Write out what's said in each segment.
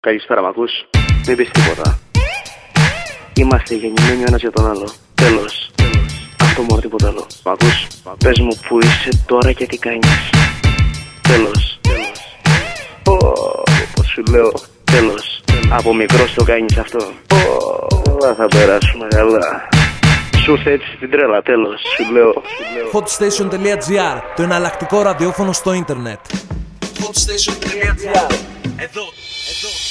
Καλησπέρα, μ' ακούς; Μην πεις τίποτα. Είμαστε γεννημένοι ο ένας για τον άλλο. Τέλος. Αυτό μόνο τίποτα άλλο. Μ' ακούς; Πες μου που είσαι τώρα και τι κάνεις. Τέλος. Πω, πως σου λέω. Τέλος. Από μικρός το κάνεις αυτό. Πω, καλά θα περάσουμε καλά. Σου ήρθε έτσι στην τρέλα, τέλος. Σου λέω. Hotstation.gr Το εναλλακτικό ραδιόφωνο στο ίντερνετ. Hotstation.gr Εδώ, εδώ.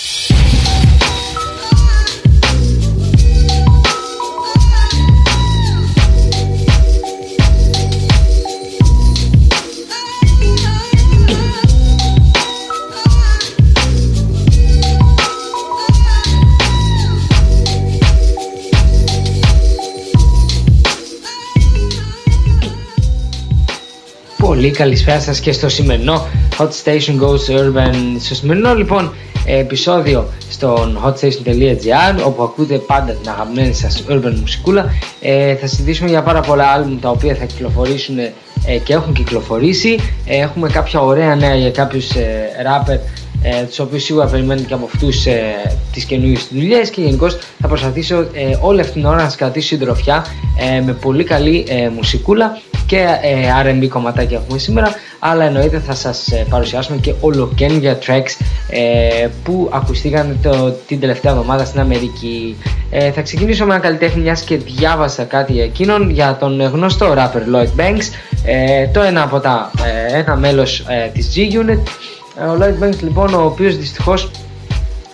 Πολύ καλησπέρα σας και στο σημερινό Hot Station Goes Urban. Στο σημερινό λοιπόν επεισόδιο στον hotstation.gr όπου ακούτε πάντα την αγαπημένη σας urban μουσικούλα. Ε, θα συζητήσουμε για πάρα πολλά άλμπουμ τα οποία θα κυκλοφορήσουν ε, και έχουν κυκλοφορήσει. Ε, έχουμε κάποια ωραία νέα για κάποιους ε, rapper ε, τους οποίους σίγουρα περιμένετε και από αυτούς ε, τις καινούριες δουλειές και γενικώς θα προσπαθήσω ε, όλη αυτή την ώρα να σας κρατήσω συντροφιά ε, με πολύ καλή ε, μουσικούλα και ε, R&B κομματάκια έχουμε σήμερα. Αλλά εννοείται θα σας ε, παρουσιάσουμε και ολοκένια tracks ε, που ακουστήκαν το, την τελευταία εβδομάδα στην Αμερική. Ε, θα ξεκινήσω με ένα καλλιτέχνη μιας και διάβασα κάτι εκείνον για τον γνωστό rapper Lloyd Banks. Ε, το ένα από τα ε, ένα μέλος ε, της G-Unit ο Lloyd Banks λοιπόν ο οποίος δυστυχώς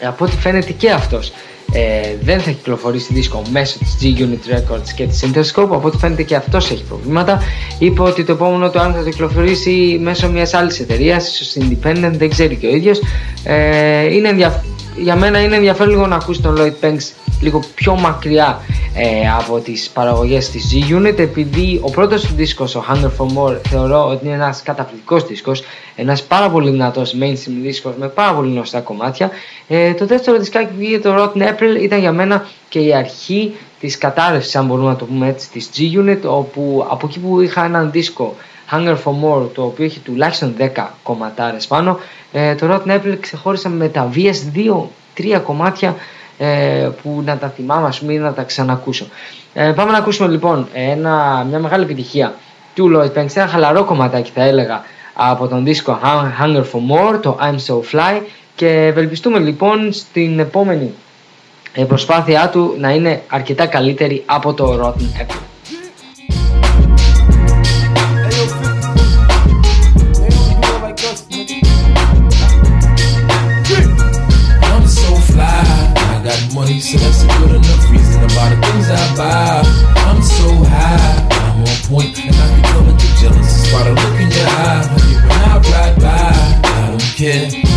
από ό,τι φαίνεται και αυτός ε, δεν θα κυκλοφορήσει δίσκο μέσω της G-Unit Records και της Interscope από ό,τι φαίνεται και αυτός έχει προβλήματα. Είπε ότι το επόμενο του αν θα το κυκλοφορήσει μέσω μιας άλλης εταιρείας ίσως Independent δεν ξέρει και ο ίδιος. Ε, είναι ενδιαφέρον για μένα είναι ενδιαφέρον λίγο να ακούσει τον Lloyd Banks λίγο πιο μακριά ε, από τις παραγωγές της G-Unit επειδή ο πρώτος του δίσκος, ο Hunger for More, θεωρώ ότι είναι ένας καταπληκτικός δίσκος ένας πάρα πολύ δυνατός mainstream δίσκος με πάρα πολύ γνωστά κομμάτια. Ε, το δεύτερο δισκάκι που βγήκε το Rotten April ήταν για μένα και η αρχή της κατάρρευσης αν μπορούμε να το πούμε έτσι της G-Unit όπου από εκεί που είχα έναν δίσκο Hunger for More το οποίο έχει τουλάχιστον 10 κομματάρες πάνω ε, το Rotten April ξεχώρισα με τα VS2 3 κομμάτια ε, που να τα θυμάμαι ας πούμε ή να τα ξανακούσω. Ε, πάμε να ακούσουμε λοιπόν ένα, μια μεγάλη επιτυχία του Lloyd Banks. Ένα χαλαρό κομματάκι θα έλεγα από τον δίσκο Hunger for More το I'm So Fly. Και ευελπιστούμε λοιπόν στην επόμενη ε, προσπάθειά του να είναι αρκετά καλύτερη από το Rotten Apple. So that's a good enough reason about the things I buy. I'm so high, I'm on point, and I can that you're jealous by the look in your eye. When I ride by, I don't care.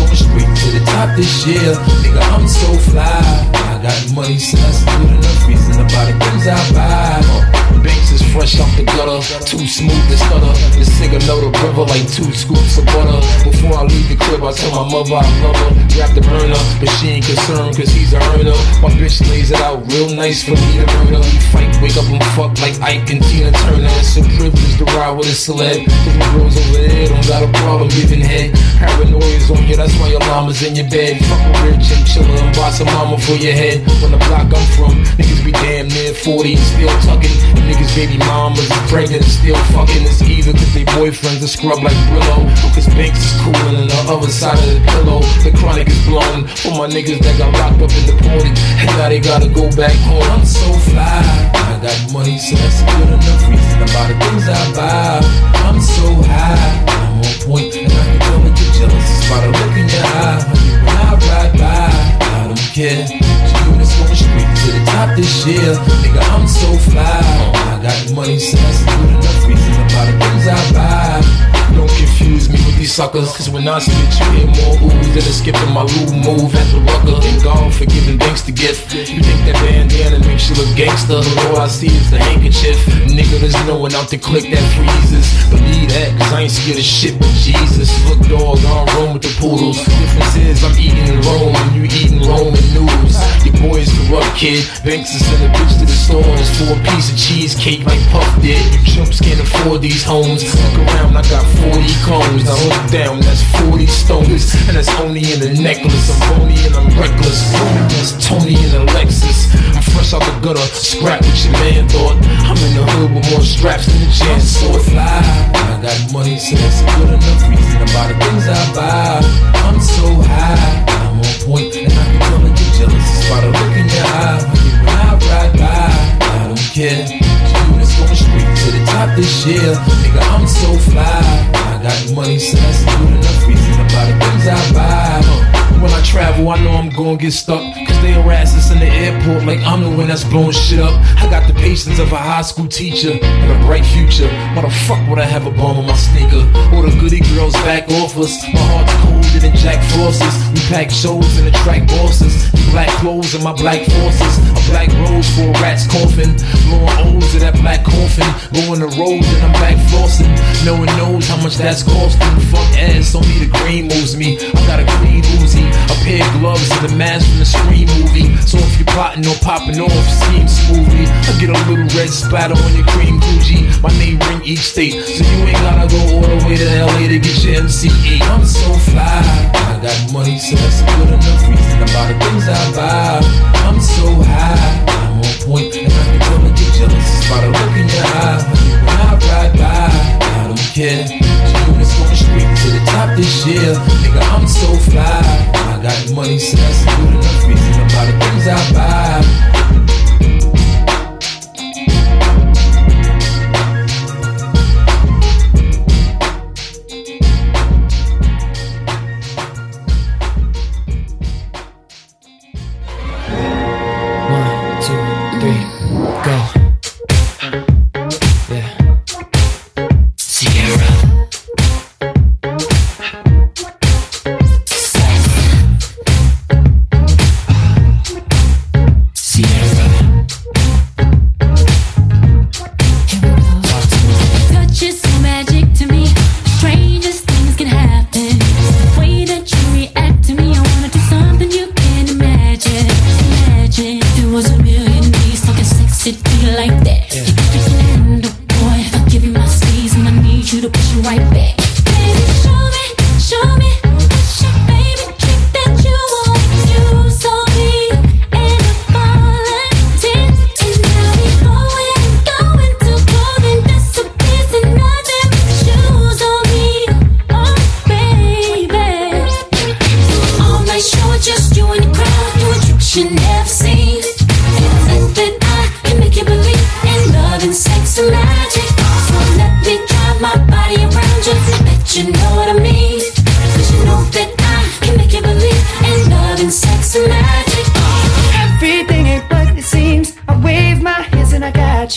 Going straight to the top this year, nigga. I'm so fly. I got money, so that's good enough reason about the things I buy. Uh, banks is fresh off the gutter, too smooth to stutter. This nigga know the river like two scoops of butter. Before I leave the crib, I tell my mother I love her. Grab the burner, but she ain't concerned cause he's a earner. My bitch lays it out real nice for me to murder. We fight, wake up and fuck like Ike and Tina Turner. It's a privilege to ride with a celeb. Cause my girls over there don't got a problem giving head. Paranoia is on you, that's why your llama's in your bed. Fuck a rich and chiller and buy some mama for your head. When the block I'm from, niggas be damn near 40 and still tucking. And niggas baby mamas is pregnant and still fuckin'. It's either cause they boyfriends are scrub like Brillo. Cause Banks is coolin' on the other side of the pillow. The chronic is blown for my niggas that got locked up in the party. And now they gotta go back home. I'm so fly. I got money, so that's a good enough reason about the things I buy. I'm so high. I'm on point, you're. It's by the look in your eye. When I ride by, I don't care. Units going straight to the top this year. Nigga, I'm so fly. Got money, so that's a good enough reason about the things I buy. Don't confuse me with these suckers, cause when I spit, you hear more oohs than a skip in my loo move at the rucker. Thank God for giving thanks to gift. You think that bandana makes you look gangster, all I see is the handkerchief. Nigga, there's no one out to click that freezes. Believe that, cause I ain't scared of shit but Jesus. Look, dog, I'm roam with the poodles. Difference is I'm eating in Rome and you eating Ramen noodles. Your boys corrupt kid. Banks is send a bitch to the stores for a piece of cheesecake like Puff did. You Chumps can't afford these homes. Look around, I got 40 cones. Now look down, that's 40 stones. And that's only in the necklace. I'm bony and I'm reckless. That's Tony in the Lexus. I'm fresh out the gutter, scrap what your man thought. I'm in the hood with more straps than the chance so fly. I got money, so that's a good enough reason about the things I buy. I'm so high, jealous. It's by the look in your eye. When I ride by, I don't care. Units going straight to the top this year. Nigga, I'm so fly. I got money, so that's good enough reason about the things I buy. When I travel, I know I'm gonna get stuck. Cause they harass us in the airport like I'm the one that's blowing shit up. I got the patience of a high school teacher and a bright future. Why the fuck would I have a bomb on my sneaker? All the goody girls back off us. My heart's than Jack Frost's. We pack shows and attract bosses. Black clothes and my black forces. A black rose for a rat's coffin. Blowing O's in that black coffin. Going the road and I'm back flossing. No one knows how much that's costing. Fuck ass, only the green moves me. I got a clean Uzi. A pair of gloves and the mask from the Scream movie. So if you're plotting or popping off, scheme smoothly. I get a little red splatter on your cream Gucci. My name ring each state, so you ain't gotta go all the way to LA to get your MCA. I'm so fly, I got money, so that's a good enough reason about the things I buy. I'm so high, I'm on point, and I can come and get jealous. By the look in your eye. When I ride by, I don't care. This year. Nigga, I'm so fly. I got money, so that's good enough reason about the things I buy.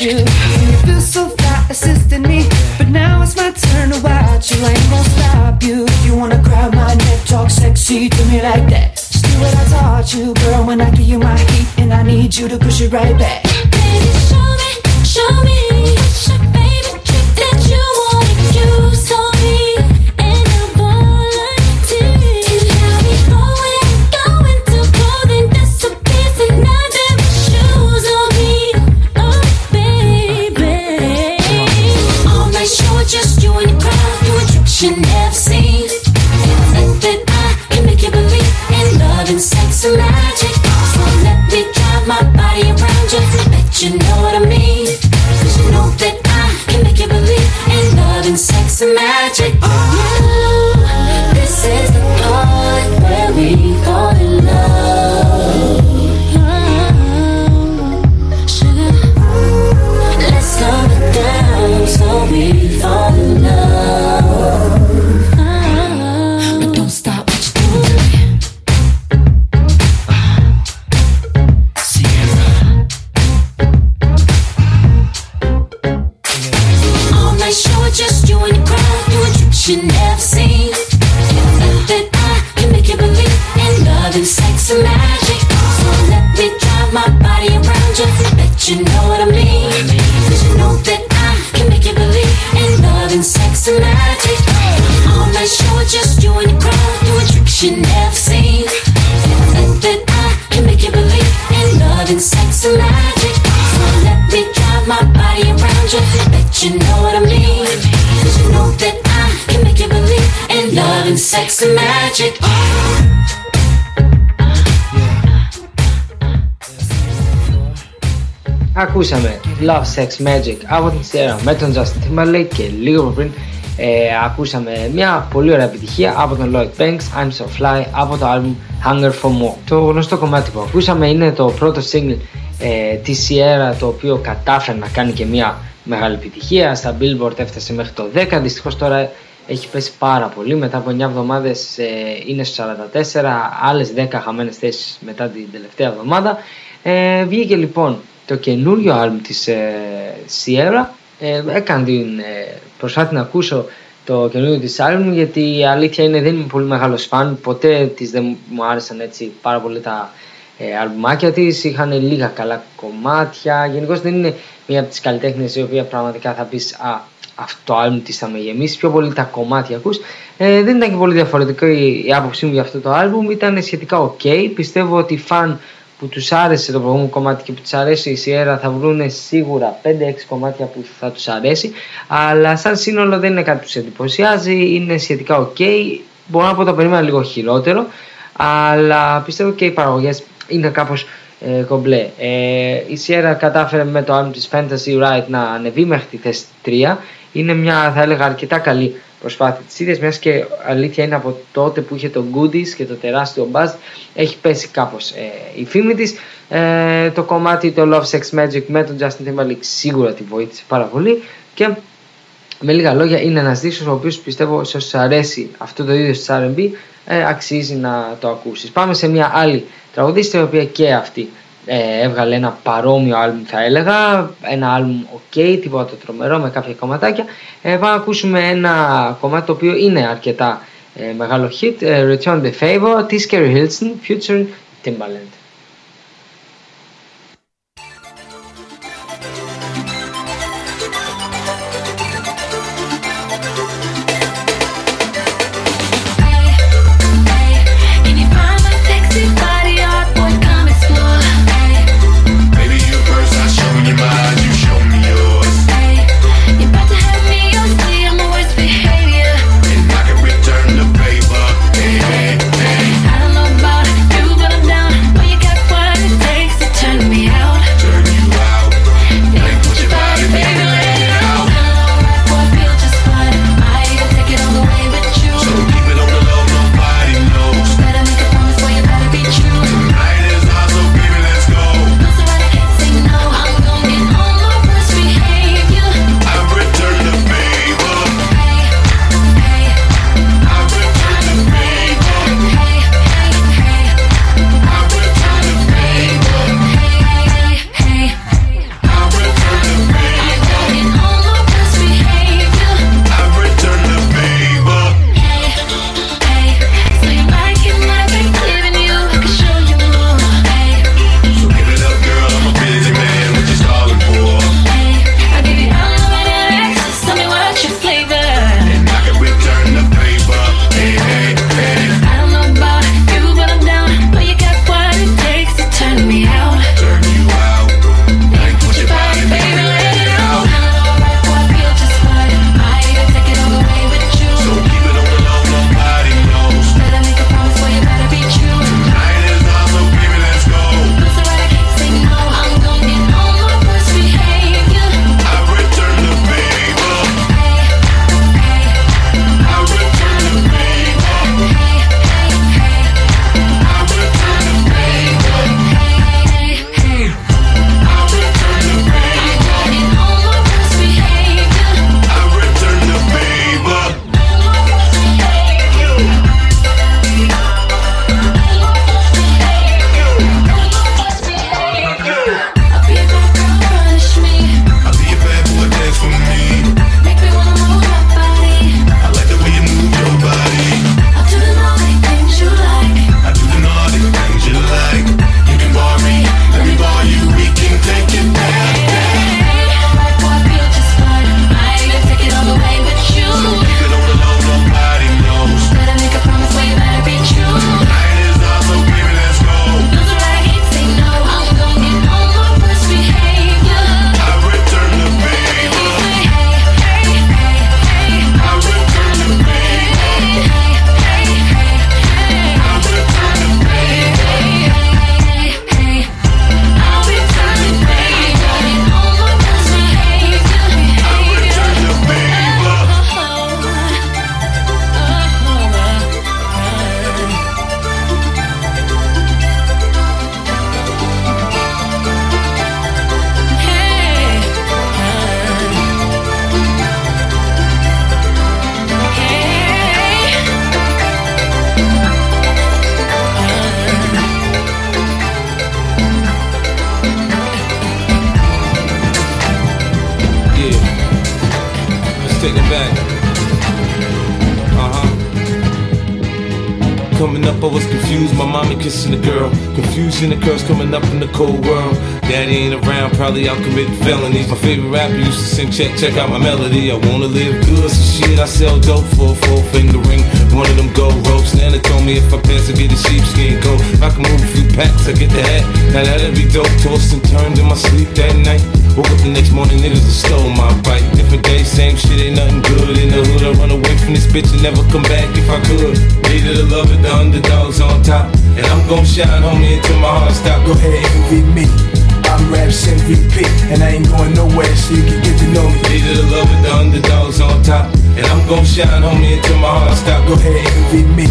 You. And you feel so fly assisting me. But now it's my turn to watch you. I ain't gonna stop you. If you wanna grab my neck, talk sexy to me like that. Just do what I taught you, girl. When I give you my heat, and I need you to push it right back. Baby, show me, show me you never seen. And that I can make you believe in love and sex and magic. So let me drive my body around you. I bet you know what I mean. Cause you know that I can make you believe in love and sex and magic. You, Ακούσαμε Love Sex Magic από την Sierra με τον Justin Timberlake και λίγο πριν ε, ακούσαμε μια πολύ ωραία επιτυχία από τον Lloyd Banks, I'm So Fly από το album Hunger for More. Το γνωστό κομμάτι που ακούσαμε είναι το πρώτο single ε, της Sierra το οποίο κατάφερε να κάνει και μια μεγάλη επιτυχία. Στα Billboard έφτασε μέχρι το 10, δυστυχώς τώρα έχει πέσει πάρα πολύ. Μετά από 9 εβδομάδες ε, είναι στο 44, άλλες 10 χαμένες θέσεις μετά την τελευταία εβδομάδα. Ε, βγήκε λοιπόν το καινούριο άλμ της ε, Sierra. Ε, έκανα την ε, προσπάθεια να ακούσω το καινούριο της άλμ γιατί η αλήθεια είναι δεν είμαι πολύ μεγάλος φαν. Ποτέ της δεν μου άρεσαν έτσι πάρα πολύ τα ε, αλμπουμάκια της. Είχαν λίγα καλά κομμάτια. Γενικώς δεν είναι μία από τις καλλιτέχνες η οποία πραγματικά θα πεις α, αυτό το άλμ της θα με γεμίσει. Πιο πολύ τα κομμάτια ακούς. Ε, δεν ήταν και πολύ διαφορετικό η, η άποψή μου για αυτό το άλμπουμ. Ήταν σχετικά ok. Πιστεύω ότι οι φαν που τους άρεσε το προηγούμενο κομμάτι και που τους αρέσει η Sierra θα βρουν σίγουρα 5-6 κομμάτια που θα τους αρέσει. Αλλά σαν σύνολο δεν είναι κάτι που τους εντυπωσιάζει, είναι σχετικά ok. Μπορώ να πω το περίμενα λίγο χειρότερο αλλά πιστεύω και οι παραγωγές είναι κάπως ε, κομπλέ. Ε, η Sierra κατάφερε με το album της Fantasy Right να ανεβεί μέχρι τη θέση 3 είναι μια θα έλεγα αρκετά καλή προσπάθεια της ίδιας μιας και αλήθεια είναι από τότε που είχε το Goodies και το τεράστιο buzz έχει πέσει κάπως ε, η φήμη της. Ε, το κομμάτι το Love Sex Magic με τον Justin Timberlake σίγουρα τη βοήθησε πάρα πολύ και με λίγα λόγια είναι ένας δίσκος ο οποίος πιστεύω σε όσους αρέσει αυτό το ίδιο της R&B ε, αξίζει να το ακούσεις. Πάμε σε μια άλλη τραγουδίστρια η οποία και αυτή ε, έβγαλε ένα παρόμοιο άλμπουμ θα έλεγα, ένα άλμπουμ ok, τίποτα τρομερό με κάποια κομματάκια. Ε, πάμε να ακούσουμε ένα κομμάτι το οποίο είναι αρκετά ε, μεγάλο hit, ε, Return the Favor, της Kerry Hilson, Future Timbaland. Confusion occurs coming up in the cold world. Daddy ain't around, probably out committing felonies. My favorite rapper used to sing, check, check out my melody. I wanna live good, so shit, I sell dope for a four finger ring. One of them gold ropes. Nana told me if I pass, I get a sheepskin coat. If I can move a few packs, I get the hat. Now that'd be dope. Tossed and turned in my sleep that night. Woke up the next morning, niggas have stole my bike. Different day, same shit, ain't nothing good. In the hood, I run away from this bitch and never come back if I could. Needed to love it, the underdogs on top. And I'm gon' shine, homie, until my heart stop. Go ahead, envy me. I'm Raps MVP, and I ain't going nowhere, so you can get to know me. Needed to love it, the underdogs on top. And I'm gon' shine, homie, until my heart stop. Go ahead, envy me.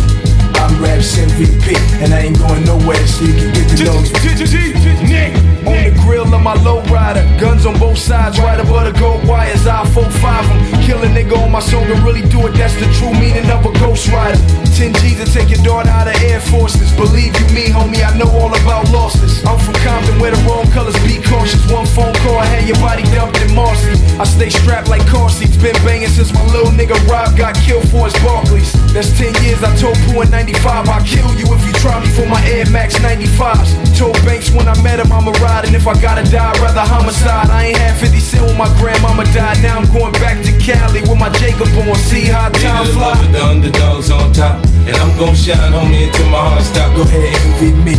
I'm Raps MVP, and I ain't going nowhere, so you can get to know me. On the grill of my lowrider, guns on both sides, right above the gold wires. I 4 5 them. Kill a nigga on my song and really do it, that's the true meaning of a ghost rider. 10 G's to take your daughter out of Air Forces. Believe you me, homie, I know all about losses. I'm from Compton where the wrong colors be cautious. One phone call, I had your body dumped in Marcy. I stay strapped like car seats, been banging since my little nigga Rob got killed for his Barkleys. That's 10 years, I told Pooh in 95, I'll kill you if you try me for my Air Max 95s. Told Banks when I met him, I'ma ride, and if I gotta die, I'd rather homicide. I ain't had 50 cent when my grandmama died, now I'm going back to Cali with my Jacob on. See how time fly. the underdogs on top. And I'm gon' shine, homie, until my heart stop. Go ahead, envy me.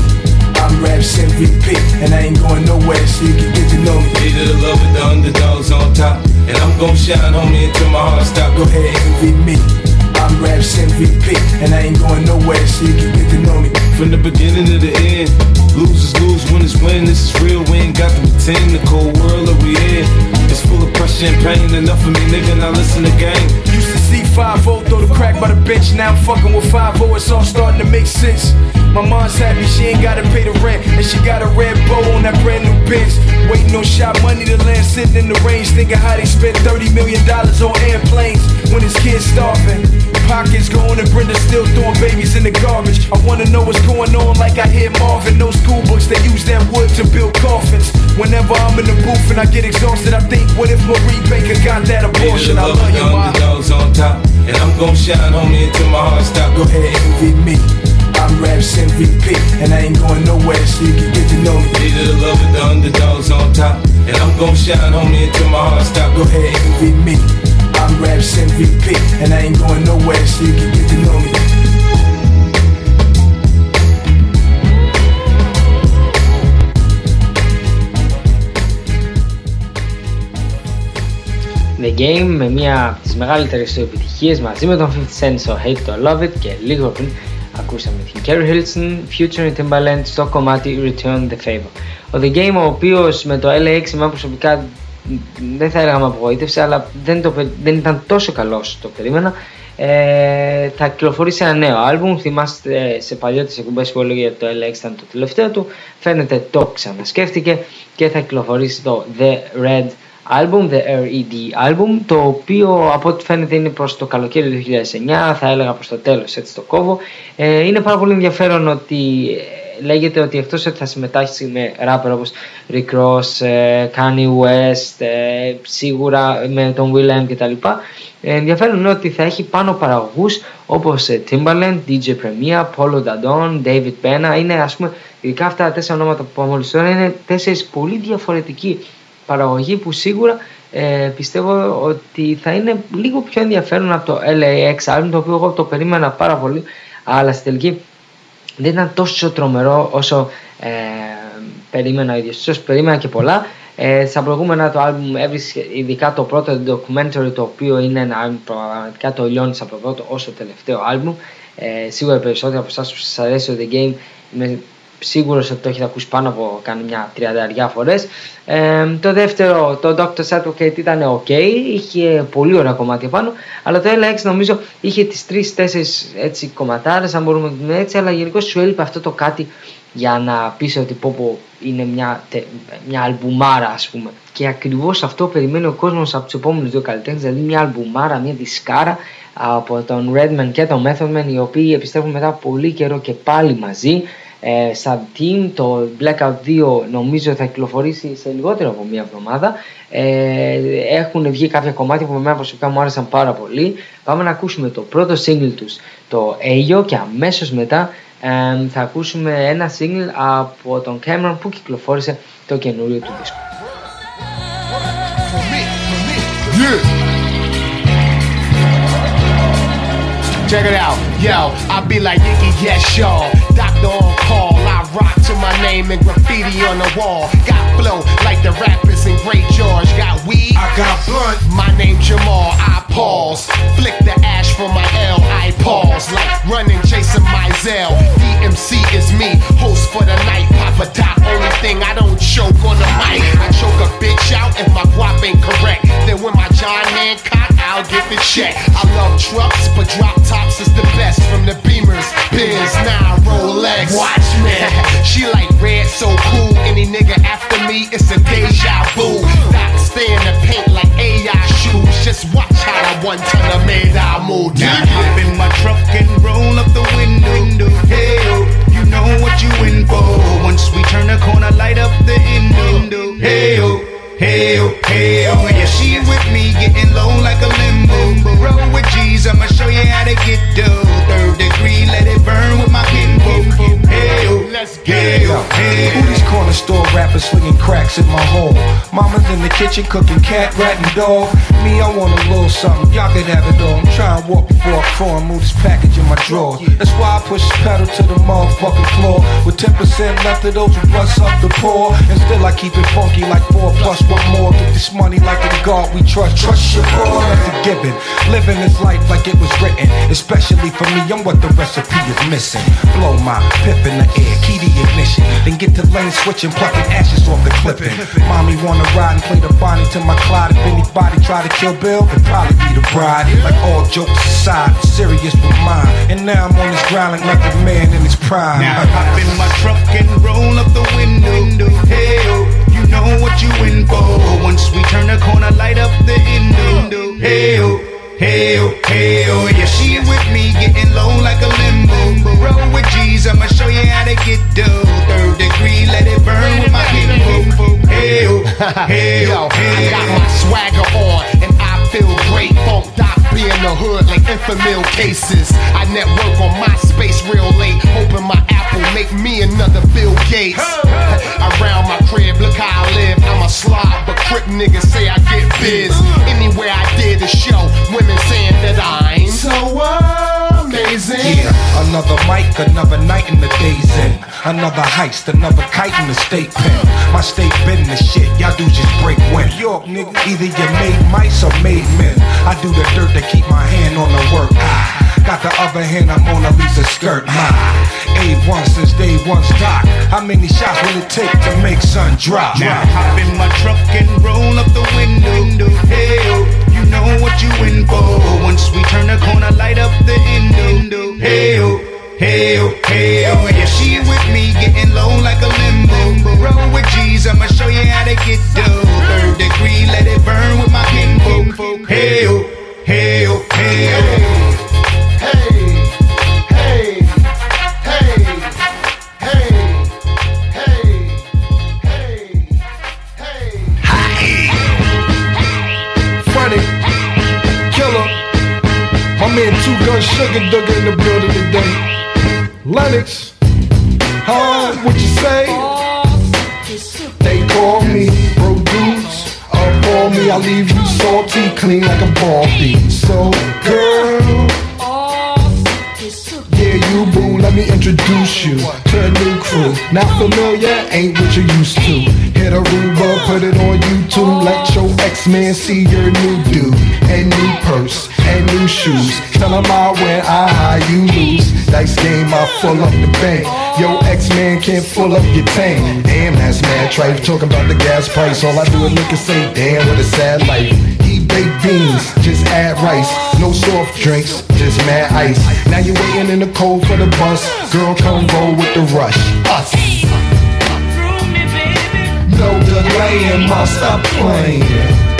I'm Raps MVP, and I ain't going nowhere, so you can get to know me. Needed to love it, the underdogs on top. And I'm gon' shine, homie, until my heart stop. Go ahead, envy me. I'm Raps MVP, and I ain't going nowhere, so you can get to know me. From the beginning to the end, losers lose, winners win. This is real, we ain't got to pretend. The cold world that we in is full of pressure and pain. Enough of me, nigga, now listen to game. Used to see 5 throw the crack by the bench. Now I'm fucking with 5 it's all starting to make sense. My mom's happy she ain't gotta pay the rent, and she got a red bow on that brand new Benz. Waiting on shot money to land, sitting in the range, thinking how they spent 30 million dollars on airplanes when his kids starving. Pockets going and Brenda still throwing babies in the garbage. I wanna know what's going on, like I hear Marvin. No school books, they use that wood to build coffins. Whenever I'm in the booth and I get exhausted, I think, what if Marie Baker got that abortion? I love the you, ma. underdogs on top. And I'm gon' shine, homie, until my heart stop. Go ahead, envy me. I'm Raps MVP, and I ain't going nowhere, so you can get to know me. Needed to love it, the underdogs on top. And I'm gon' shine, homie, until my heart stop. Go ahead, envy me. I'm Raps MVP, and I ain't going nowhere, so you can get to know me. The Game με μία από τις μεγαλύτερες του επιτυχίες μαζί με τον 50 Cent στο Hate to Love It και λίγο πριν ακούσαμε την Kerry Hilson, Future and Timbaland στο κομμάτι Return the Favor. Ο The Game ο οποίος με το LAX εμένα προσωπικά δεν θα έλεγα με απογοήτευσε αλλά δεν, το, πε- δεν ήταν τόσο καλός όσο το περίμενα. Ε, θα κυκλοφορήσει ένα νέο άλμπουμ. Θυμάστε σε παλιότερες εκπομπές που έλεγε ότι το LX ήταν το τελευταίο του. Φαίνεται το ξανασκέφτηκε και θα κυκλοφορήσει το The Red Album, The RED Album το οποίο από ό,τι φαίνεται είναι προς το καλοκαίρι του 2009 θα έλεγα προς το τέλος έτσι το κόβω. Ε, είναι πάρα πολύ ενδιαφέρον ότι ε, λέγεται ότι εκτός ότι θα συμμετάσχει με rapper όπως Rick Ross, ε, Kanye West, ε, σίγουρα με τον Will M κτλ. Ε, ενδιαφέρον είναι ότι θα έχει πάνω παραγωγούς όπως ε, Timbaland, DJ Premier, Polo Dadon, David Pena. Είναι ας πούμε, ειδικά αυτά τα τέσσερα ονόματα που είπαμε μόλις τώρα, είναι τέσσερις πολύ διαφορετικοί παραγωγοί που σίγουρα ε, πιστεύω ότι θα είναι λίγο πιο ενδιαφέρον από το LAX album το οποίο εγώ το περίμενα πάρα πολύ αλλά στη τελική δεν ήταν τόσο τρομερό όσο ε, περίμενα ο ίδιος. Ίσως περίμενα και πολλά. Ε, στα προηγούμενα το album έβρισκε ειδικά το πρώτο documentary το οποίο είναι ένα album πραγματικά το λιώνει από το πρώτο όσο το τελευταίο album. Ε, σίγουρα οι περισσότεροι από εσάς που σας αρέσει το The Game είμαι σίγουρος ότι το έχετε ακούσει πάνω από κάνει μια τριανταριά φορές. Ε, το δεύτερο, το Doctor's Advocate ήταν ok, είχε πολύ ωραία κομμάτια πάνω, αλλά το LX νομίζω είχε τις τρεις-τέσσερις έτσι κομματάρες, αν μπορούμε να το πούμε έτσι, αλλά γενικώ σου έλειπε αυτό το κάτι για να πεις ότι πω, πω είναι μια, τε- μια αλμπουμάρα ας πούμε. Και ακριβώς αυτό περιμένει ο κόσμος από τους επόμενους δύο καλλιτέχνες, δηλαδή μια αλμπουμάρα, μια δισκάρα από τον Redman και τον Method Man, οι οποίοι επιστρέφουν μετά από πολύ καιρό και πάλι μαζί. Ε, σαν team. Το Blackout 2 νομίζω θα κυκλοφορήσει σε λιγότερο από μία εβδομάδα. Ε, έχουν βγει κάποια κομμάτια που με μένα προσωπικά μου άρεσαν πάρα πολύ. Πάμε να ακούσουμε το πρώτο single τους, το Ayo και αμέσως μετά ε, θα ακούσουμε ένα single από τον Cameron που κυκλοφόρησε το καινούριο του δίσκο. Check it out, yo. I be like Iggy, yes, y'all. On call, I rock to my name and graffiti on the wall. Got flow like the rappers in Great George. Got weed, I got blunt. My name Jamal, I pause. Flick the ash from my L, I pause. Like running Jason Mizell. DMC is me, host for the night. Papa Doc, only thing I don't choke on the mic. I choke a bitch out if my guap ain't correct. Then when my John Hancock, I'll give the check. I love trucks, but drop tops is the best. From the Beamers, Benz, now Rolex. Watch me. she like red, so cool. Any nigga after me, it's a deja vu. Doc stay in the paint like AI shoes. Just watch how that one ton of made I move. Now hop in my truck and roll up the window. Hey, you know what you in for. Once we turn the corner, light up the window. Hey, hey, hey, oh, yeah, she with me, getting low like a limbo. Roll with G's, I'ma show you how to get dough. Third degree, let it burn with my kinfolk. Hey, oh, Let's get Who these corner store rappers slinging cracks in my home? Mama's in the kitchen cooking cat, rat, and dog. Me, I want a little something. Y'all can have it all. I'm trying to walk before I crawl and move this package in my drawers. That's why I push this pedal to the motherfucking floor. With 10% left of those who bust up the poor. And still I keep it funky like four plus one more. Get this money like a God we trust. Trust your boy, that's a given. Living this life like it was written. Especially for me, I'm what the recipe is missing. Blow my pip in the air, key the ignition. Then get to lane switching, plucking ashes off the clipping. Mommy wanna ride and play the Bonnie to my Clyde. If anybody try to kill Bill, it'd probably be the bride. Like all jokes aside, serious with mine. And now I'm on this ground like another man in his prime. Now I hop in my truck and roll up the window. Hey, you know what you in for. Once we turn the corner, light up the window. Hey, hey, hey, oh, yeah, she with me, getting low like a limbo. Roll with G's, I'ma show you how to get dough. Third degree, let it burn with my. Hey, oh, hey, Yo, oh, I got my swagger on and I feel great. Funk be in the hood like Enfamil cases. I network on MySpace real late, hoping my Apple make me another Bill Gates. Around my crib, look how I live. I'm a slob, but crip niggas say I get biz. Uh. Anywhere I did a show, women saying that I'm so amazing. Yeah, another mic, another night in the days in. Another heist, another kite in the state pen. My state business shit, y'all do just break when. York, nigga, either you made mice or made men. I do the dirt to keep my hand on the work. I got the other hand, I'm on Lisa skirt. My A1 since day one stock. How many shots will it take to make sun drop? Now hop in my truck and roll up the window. Hey, know what you in for. Once we turn the corner, light up the window. Hey, oh, hey, oh, hey, oh, yeah, she with me, getting low like a limbo. Roll with G's, I'ma show you how to get dough. Third degree, let it burn X-Man see your new dude. And new purse, and new shoes. Tell him I win, I high, you lose. Dice game, I full up the bank. Yo, X-Man can't full up your tank. Damn, that's mad tripe. Talking about the gas price. All I do is look and say, damn, what a sad life. Eat baked beans, just add rice. No soft drinks, just mad ice. Now you waiting in the cold for the bus. Girl, come roll with the rush. Us. No delaying, mom, stop playing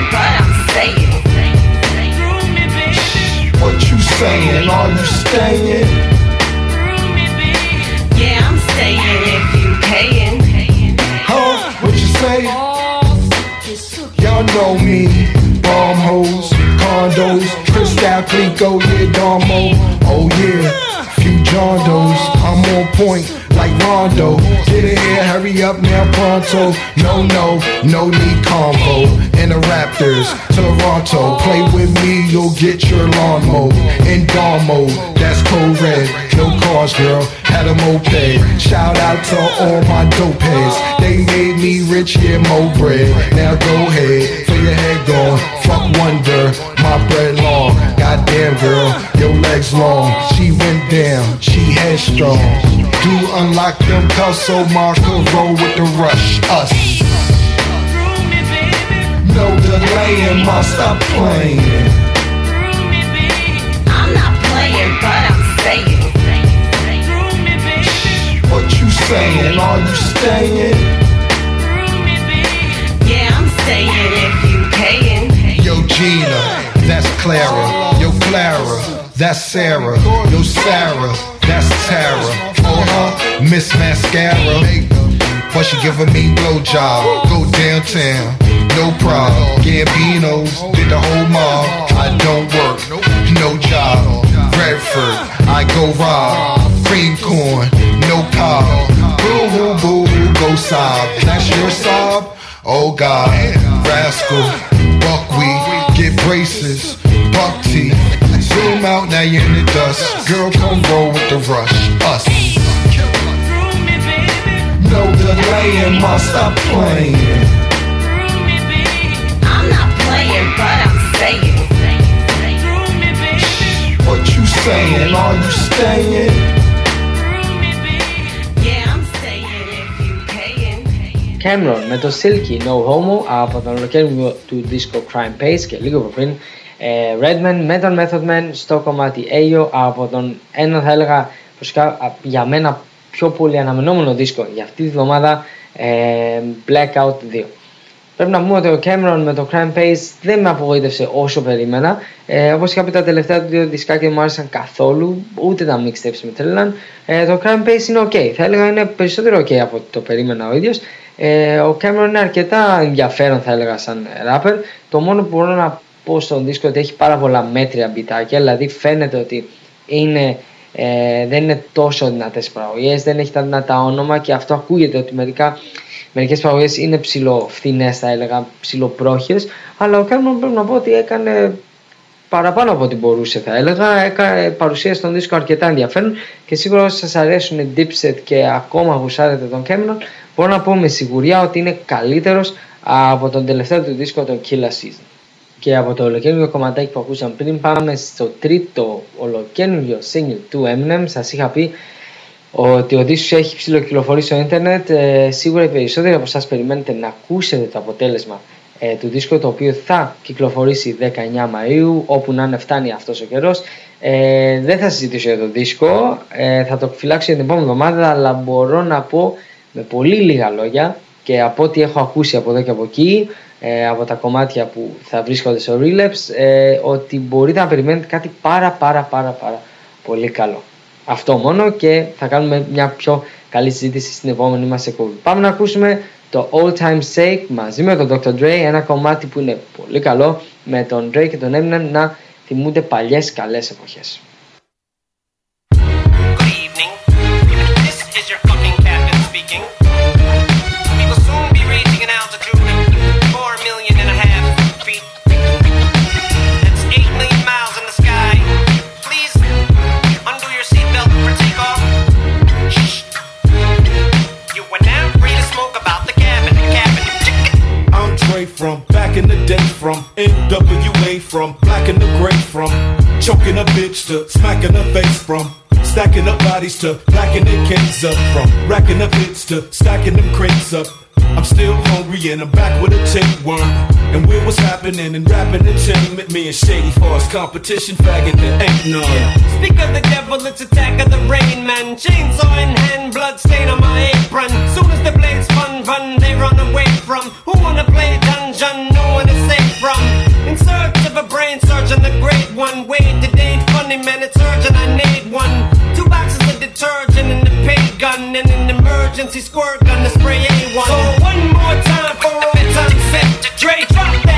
saying, but I'm saying. What you saying? Are you staying? Yeah, I'm staying if you paying. Huh? What you say? Y'all know me. Bomb hoes, condos, Tristan Clinko, yeah, Domo. Oh yeah, few John Doe's. I'm on point like Rondo. Get in here, hurry up now, pronto. No, no, no need combo. And the Raptors, Toronto. Play with me, you'll get your lawn mowed. In dawn mode, that's code red. No cars, girl, had a moped. Shout out to all my dope heads. They made me rich, yeah, mo bread. Now go ahead, for your head gone. Fuck wonder, my bread long. Goddamn girl, legs long. She went down, she headstrong. Do unlock them cuffs so Marco roll with the rush. Us. No delaying, ma stop playing. I'm not playing, but I'm saying. What you saying? Are you staying? Yeah, I'm staying if you paying. Yo, Gina, that's Clara. Yo, Clara, that's Sarah. Yo, Sarah, that's Tara. Oh, huh, Miss Mascara. But she giving me blowjob. Go downtown, no problem. Gambinos did the whole mob. I don't work, no job. Redford, I go rob. Cream corn, no cob. Boo hoo boo hoo, go sob. That's your sob? Oh God, rascal, buckwheat, get braces, buck teeth. Zoom out, now you're in the dust. Girl, come roll with the rush. Us. No delaying, must stop playing. I'm not playing, but I'm saying. What you saying? Are you staying? Cam'ron με το Silky No Homo από τον ολοκαίρι του Disco Crime Pays. και λίγο πριν Redman με τον Method Man στο κομμάτι Ayo από τον ένα θα έλεγα προσικά α, για μένα πιο πολύ αναμενόμενο δίσκο για αυτή τη βδομάδα ε, Blackout 2. Πρέπει να πούμε ότι ο Cameron με το Crime Pace δεν με απογοήτευσε όσο περίμενα. Ε, Όπως είχα πει, τα τελευταία του δύο δισκάκια δεν μου άρεσαν καθόλου, ούτε τα mixtapes με τρέλαν. Ε, το Crime Pace είναι ok. Θα έλεγα είναι περισσότερο ok από ό,τι το περίμενα ο ίδιος. Ε, ο Cameron είναι αρκετά ενδιαφέρον, θα έλεγα, σαν rapper. Το μόνο που μπορώ να πως στον δίσκο ότι έχει πάρα πολλά μέτρια μπιτάκια, δηλαδή φαίνεται ότι είναι ε, δεν είναι τόσο δυνατές παραγωγές, δεν έχει τα δυνατά όνομα και αυτό ακούγεται ότι μερικά, μερικές παραγωγές είναι ψηλοφθηνές θα έλεγα, ψηλοπρόχειες αλλά ο Κάρμον πρέπει να πω ότι έκανε παραπάνω από ό,τι μπορούσε θα έλεγα, έκανε παρουσία στον δίσκο αρκετά ενδιαφέρον και σίγουρα όσοι σας αρέσουν οι Dipset και ακόμα γουσάρετε τον Κέμνον μπορώ να πω με σιγουριά ότι είναι καλύτερος από τον τελευταίο του δίσκο τον Killa Season. Και από το ολοκαίρινο κομματάκι που ακούσαμε πριν πάμε στο τρίτο ολοκαίρινο single του Eminem. Σας είχα πει ότι ο δίσκος έχει ψηλοκυκλοφορήσει στο ίντερνετ. Ε, σίγουρα οι περισσότεροι από εσάς περιμένετε να ακούσετε το αποτέλεσμα ε, του δίσκου το οποίο θα κυκλοφορήσει 19 Μαΐου όπου να είναι φτάνει αυτός ο καιρός. Ε, δεν θα συζητήσω για το δίσκο, ε, θα το φυλάξω για την επόμενη εβδομάδα αλλά μπορώ να πω με πολύ λίγα λόγια και από ό,τι έχω ακούσει από εδώ και από εκεί ε, από τα κομμάτια που θα βρίσκονται στο Relapse ε, ότι μπορείτε να περιμένετε κάτι πάρα πάρα πάρα πάρα πολύ καλό. Αυτό μόνο και θα κάνουμε μια πιο καλή συζήτηση στην επόμενη μας εκπομπή. Πάμε να ακούσουμε το All Time Sake μαζί με τον Dr. Dre, ένα κομμάτι που είναι πολύ καλό με τον Dre και τον Eminem να θυμούνται παλιές καλές εποχές. This is your fucking captain speaking. From back in the day, from NWA, from black and the gray, from choking a bitch to smacking her face, from stacking up bodies to blacking their cans up, from racking up hits to stacking them crates up. I'm still hungry and I'm back with a tapeworm. And where was happening and rapping entertainment, me and Shady Force competition, fagging there ain't none. Speak of the devil, it's attack of the rain man. Chainsaw in hand, blood stain on my apron. Soon as the blades fun run, they run away from. Who wanna play dungeon? No one is safe from. In search of a brain surgeon, the great one. Wait, it ain't funny, man, it's urgent. I need one. Two boxes of detergent and the paint gun and an emergency squirt gun to spray A1. So one more time for all time set. Dre, drop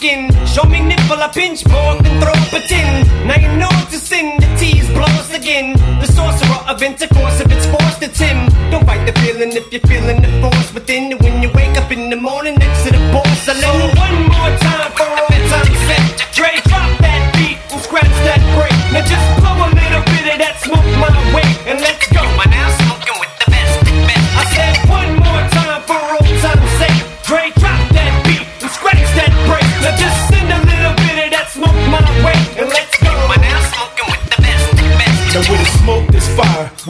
skin. Show me nipple, I pinch pork and throw up a tin. Now you know it's a sin, the tease blows again. The sorcerer of intercourse, if it's forced, it's him. Don't fight the feeling if you're feeling the force within. And when you wake up in the morning next to the porcelain. So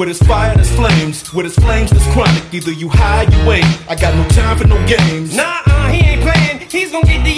With his fire, there's flames. With his flames, there's chronic. Either you high, you ain't. I got no time for no games. Nah, uh, he ain't playing. He's gonna get the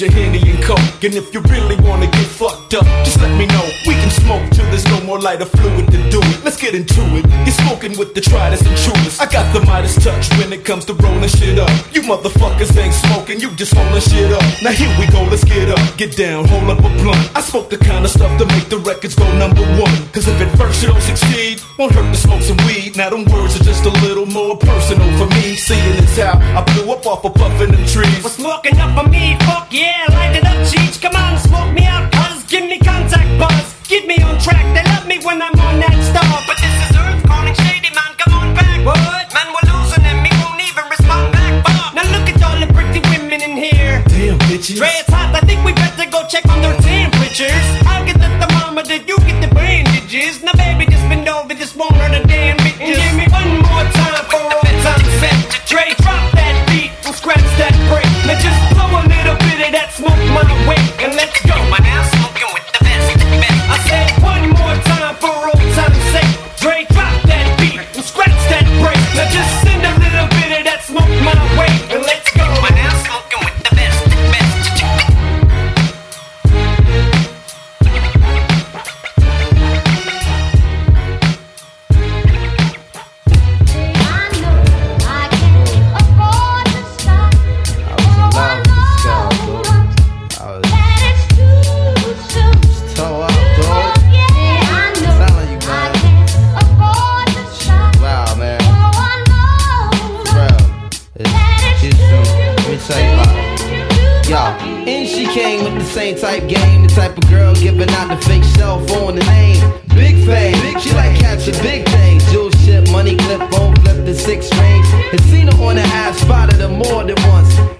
your Henny and Coke. And if you really wanna get fucked up, just let me know. We can smoke there's no more lighter fluid to do it. Let's get into it. You're smoking with the tridest and truest. I got the Midas touch when it comes to rolling shit up. You motherfuckers ain't smoking, you just holding shit up. Now here we go, let's get up, get down, hold up a blunt. I smoke the kind of stuff to make the records go number one. Cause if at first you don't succeed, won't hurt to smoke some weed. Now them words are just a little more personal for me. Seeing as how I blew up off a of puffing them trees. We're smoking up for me, fuck yeah, light it up, Cheech. Come on, smoke me out, cuz give me contact buzz. Get me on track, they love me when I'm on that star. But this is Earth calling shady, man, come on back. What? Man, we're losing and me won't even respond back. Fuck. Now look at all the pretty women in here. Damn, bitches. Dre, it's hot, I think we better go check on their temperatures. I'll get the thermometer, you get the bandages. Now baby, just bend over, just won't hurt a damn bitches. And give me one more time for all time set. Dre, drop that beat and scratch that break. Now just blow a little bit of that smoke with the same type game, the type of girl giving out the fake cell phone, the name. Big fame, she like catching big things. Jewel ship, money clip, phone flip the six range. Had seen her on the ass, spotted her more than once.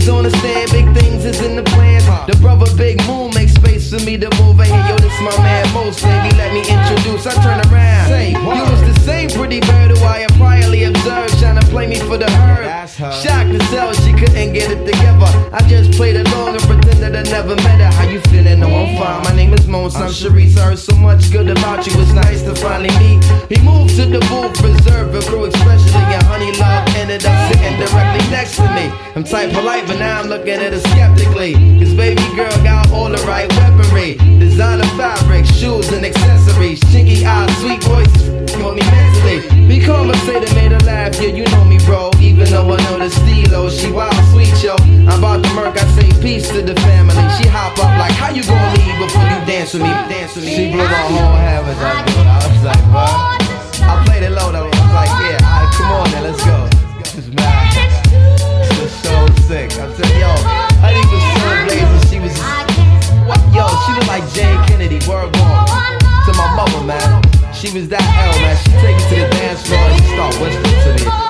Is on the stand. Big things is in the plans. The brother Big Moon makes space for me to move in here. Yo, this my man Mos, baby. Let me introduce. I turn around. Say, you was the same pretty bird who I had priorly observed, trying to play me for the herd. Shocked to tell she couldn't get it together. I just played along and pretended I never met her. How you feeling? No, I'm fine. My name is Mos. I'm Sharice. I heard so much good about you. It's nice to finally meet. He moved to the booth, preserve it through especially your honey love. Ended up sitting directly next to me. I'm type polite, but now I'm looking at her skeptically. Cause baby girl got all the right weaponry. Designer fabric, shoes and accessories. Chinky eyes, sweet voice. Want me mentally? Be conversated, made her laugh. Yeah, you know me, bro. Even though I know the stilo, she wild sweet, yo. I'm about to murk, I say peace to the. She hop up like, how you gonna leave before you dance with me? Dance with me. She blew my whole habit dude. I was like, what? I played it low though. I was like, yeah, alright, come on then, let's go. This is mad. This was so sick. I'm saying, yo, Honey was so blazing. She was, what? Yo, she was like Jane Kennedy, word born. To my mother, man. She was that L, man. She take it to the dance floor and she start whispering to me.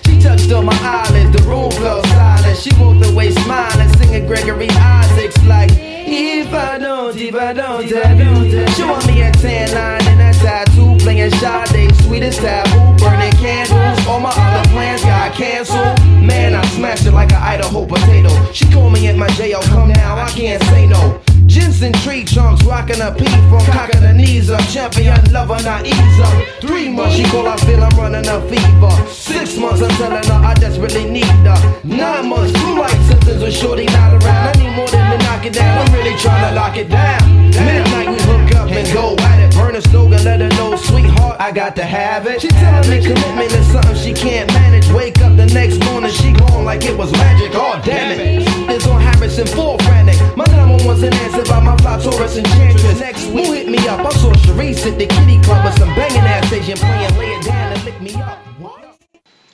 She touched on my eyelids, the room fell silent. She walked away smiling, singing Gregory Isaacs like, If I don't, if I don't, I don't. Showing me a tan line and a tattoo, playing Sade, sweetest taboo, burning candles. All my other plans got canceled. Man, I smashed it like an Idaho potato. She called me at my jail, come now, I can't say no. Jensen tree trunks, rocking a P from cocking the knees up. Champion lover, not ease up. Three months, she call, I feel I'm running a fever. Six months, I'm telling her I desperately need her. Nine months, flu like symptoms with shorty not around. I need more than to knock it down. I'm really trying to lock it down. Midnight, we hook up and go at it. Burn a and let her know, sweetheart, I got to have it. She telling me commitment is something she can't manage. Wake up the next morning, she gone like it was magic. Oh, damn it. It's on Harrison, full frantic. My number was an answer by my fly Taurus enchantress. Next week, hit me up. I saw Sharice at the kitty club with some banging ass Asian playing, lay it down and lick me up.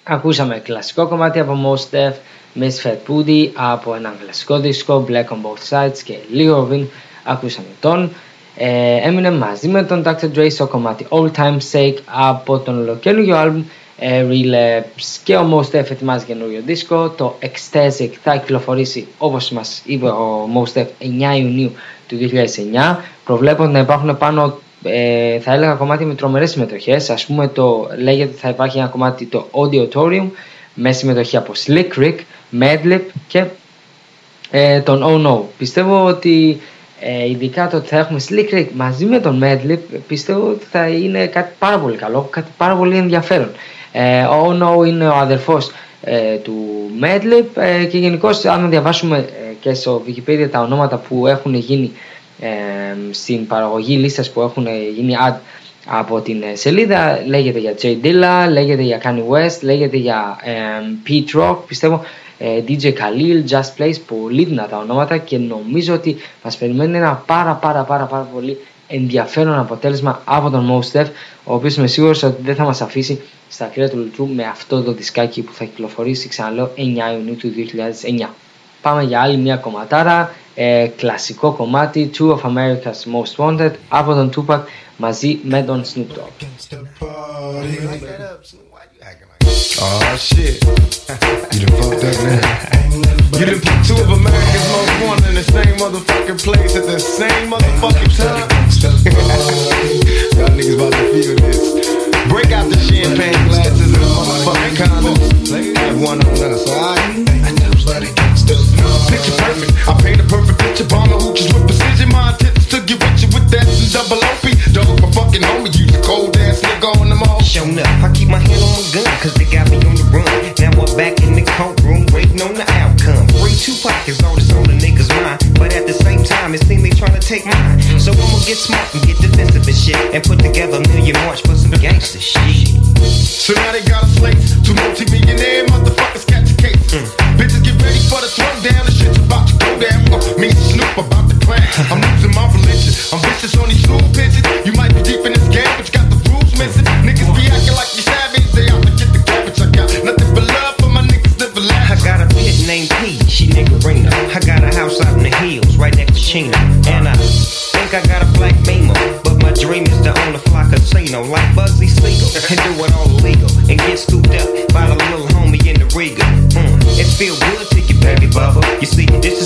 Ακούσαμε κλασικό κομμάτι από Mos Def, Ms. Fat Booty από έναν κλασικό δίσκο Black on Both Sides και Lee Ovin. Ακούσαμε τον Ε, έμεινε μαζί με τον Dr. Dre στο κομμάτι All Time Sake από τον ολοκένουργιο άλμπουμ ε, Relapse και ο Mos Def ετοιμάζει καινούριο δίσκο. Το Ecstatic θα κυκλοφορήσει όπως μας είπε ο Mos Def 9 Ιουνίου του 2009. Προβλέπονται να υπάρχουν πάνω ε, θα έλεγα κομμάτι με τρομερές συμμετοχές. Ας πούμε το λέγεται ότι θα υπάρχει ένα κομμάτι το Audiotorium με συμμετοχή από Slick Rick, Madlib και ε, τον Oh No. Πιστεύω ότι ε, ειδικά το ότι θα έχουμε Slick Rick μαζί με τον Madlib πιστεύω ότι θα είναι κάτι πάρα πολύ καλό, κάτι πάρα πολύ ενδιαφέρον. Ε, ο Oh No είναι ο αδερφός ε, του Madlib ε, και γενικώς αν διαβάσουμε ε, και στο Wikipedia τα ονόματα που έχουν γίνει ε, στην παραγωγή λίστας που έχουν γίνει ad από την ε, σελίδα λέγεται για Jay Dilla, λέγεται για Kanye West, λέγεται για ε, Pete Rock, πιστεύω ε, DJ Khalil, Just Place, πολύ δυνατά ονόματα και νομίζω ότι μας περιμένει ένα πάρα πάρα πάρα πάρα πολύ ενδιαφέρον αποτέλεσμα από τον Mos Def, ο οποίος είμαι σίγουρος ότι δεν θα μας αφήσει στα κρύα του λουτρού με αυτό το δισκάκι που θα κυκλοφορήσει, ξαναλέω, 9 Ιουνίου του 2009. Πάμε για άλλη μια κομματάρα, ε, κλασικό κομμάτι Two of America's Most Wanted από τον Tupac μαζί με τον Snoop Dogg. Oh shit. You done fucked up now. You done put two of America's most wanted in the same motherfucking place at the same motherfucking time. Y'all niggas about to feel this. Break out the champagne glasses and the motherfucking condoms. Have one on us, alright? Picture perfect. I paint a perfect picture. Bomb the hoochies with precision. My intentions to get with you with that double OP. Dog, my fucking homie. You the cold ass nigga on the mall. Shown up, I keep my hand on my gun, cause they got me on the run. Now I'm back in the courtroom, waiting on the outcome. Free two pockets, all this on the niggas' mind. But at the same time, it seems they trying to take mine. So I'ma get smart and get defensive and shit. And put together a million march for some shit. So now they got a slate. Two multi-millionaire motherfuckers catch a case. Bitches get ready for the throwdown. The shit's about to go down. Uh, me and Snoop about to clash. I'm losing my religion. I'm vicious on these stool pigeons. You might be deep in this game, but you got the rules missing. Niggas be acting like you and do it all illegal and get scooped up by the little homie in the Riga. Mm, it feel good to you, baby bubba. You see, this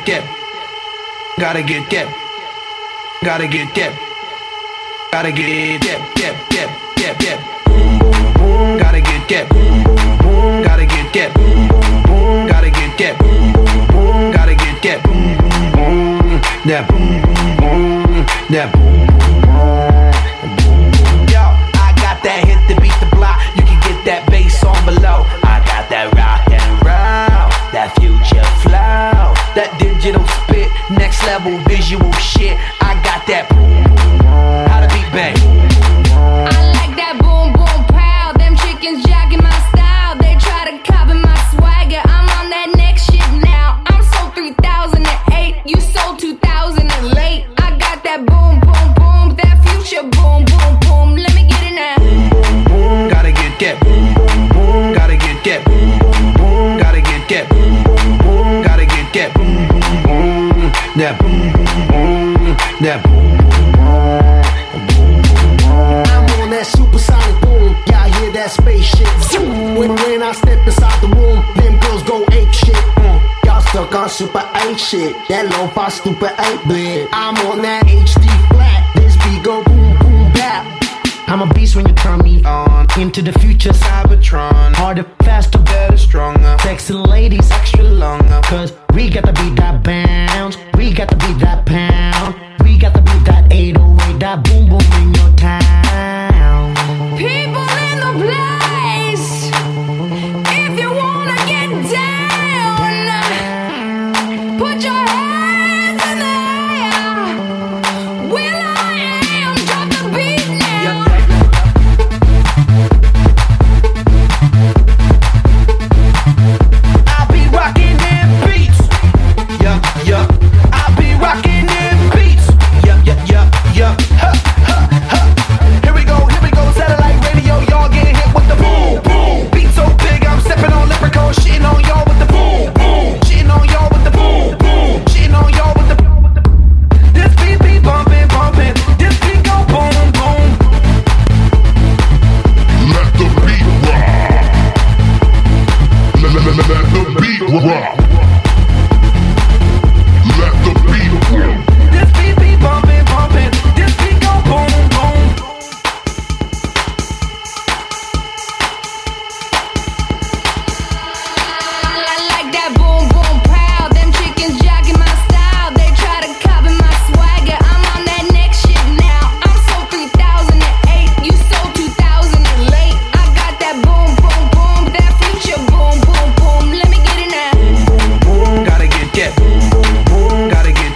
Gotta get that. Gotta get that. Gotta get that. Gotta get that. That. That. That. That. Gotta get that. Boom, boom, boom. Gotta get that. Boom boom. Gotta get that. Gotta get that. Boom boom boom. That. That. Yo, I got that hit to beat the block. You can get that bass on below. I got that rock and roll, that future flow, that digital spit, next level visual shit. I got that. How to beat That. boom, That. I'm on that supersonic boom. Y'all hear that spaceship zoom. When, when I step inside the room, them girls go ape shit. Mm. Y'all stuck on super 8 shit. That low fi stupid 8 bit. I'm on that HD flat. I'm a beast when you turn me on. Into the future, Cybertron. Harder, faster, better, stronger. Sexy ladies, extra longer. Cause we got to beat that bounce. We got to beat that pound. We got to beat that 808, that boom boom in your town.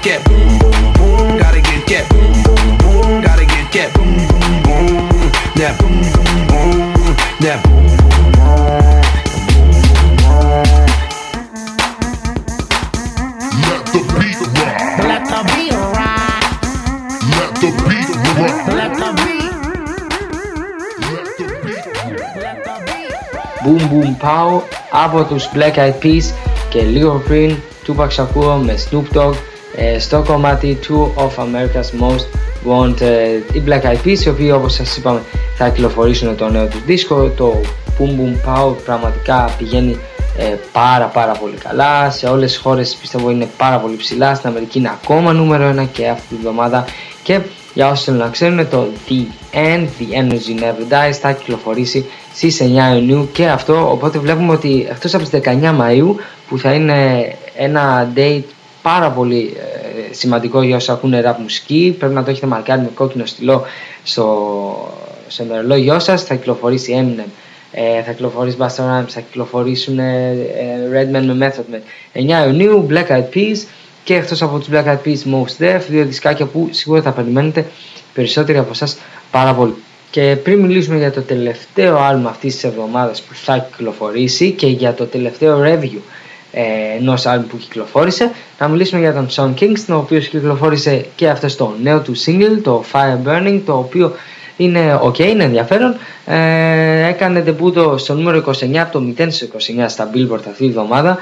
that boom boom boom. Gotta get that boom boom boom. Gotta get that boom boom boom. That boom boom boom. That boom Boom Boom Pow από τους Black Eyed Peas και λίγο πριν Tupac Shakur με Snoop Dogg στο κομμάτι Two of America's Most Wanted. Οι Black Eyed Peas οι οποίοι όπως σας είπαμε θα κυκλοφορήσουν το νέο του δίσκο το Boom Boom Pow πραγματικά πηγαίνει ε, πάρα πάρα πολύ καλά. Σε όλες τις χώρες πιστεύω είναι πάρα πολύ ψηλά. Στην Αμερική είναι ακόμα νούμερο 1 και αυτή τη βδομάδα. Και για όσους θέλουν να ξέρουν το The End, The Energy Never Dies θα κυκλοφορήσει στις 9 Ιουνίου. Και αυτό οπότε βλέπουμε ότι εκτός από τις 19 Μαΐου που θα είναι ένα date πάρα πολύ ε, σημαντικό για όσους ακούνε rap μουσική. Πρέπει να το έχετε μαρκάρει με κόκκινο στυλό στο, στο ημερολόγιό σας. Θα κυκλοφορήσει Eminem ε, θα κυκλοφορήσει Busta Rhymes, θα κυκλοφορήσουν ε, ε, Redman με Method Man. 9 Ιουνίου, Black Eyed Peas. Και εκτός από τους Black Eyed Peas Most Def, δύο δισκάκια που σίγουρα θα περιμένετε περισσότεροι από εσάς πάρα πολύ. Και πριν μιλήσουμε για το τελευταίο άλμα αυτής της εβδομάδας που θα κυκλοφορήσει και για το τελευταίο review ε, ενό άλμου που κυκλοφόρησε, να μιλήσουμε για τον Sean Kingston, ο οποίος κυκλοφόρησε και αυτός στο νέο του single, το Fire Burning, το οποίο είναι ok, είναι ενδιαφέρον. Ε, έκανε τεμπούτο στο νούμερο 29 από το 0 στο 29 στα Billboard αυτή τη εβδομάδα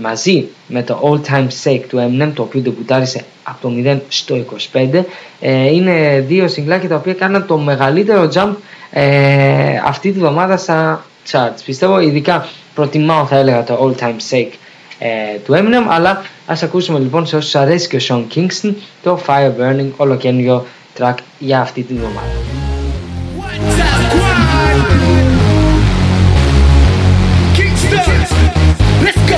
μαζί με το All Time Sake του Eminem το οποίο τεμπουτάρισε από το 0 στο 25 ε, είναι δύο συγκλάκια τα οποία κάναν το μεγαλύτερο jump ε, αυτή τη βδομάδα στα charts. Πιστεύω ειδικά προτιμάω θα έλεγα το All Time Sake ε, του Eminem αλλά ας ακούσουμε λοιπόν σε όσους αρέσει και ο Sean Kingston το Fire Burning ολοκένριο track για αυτή τη βδομάδα. Let's go,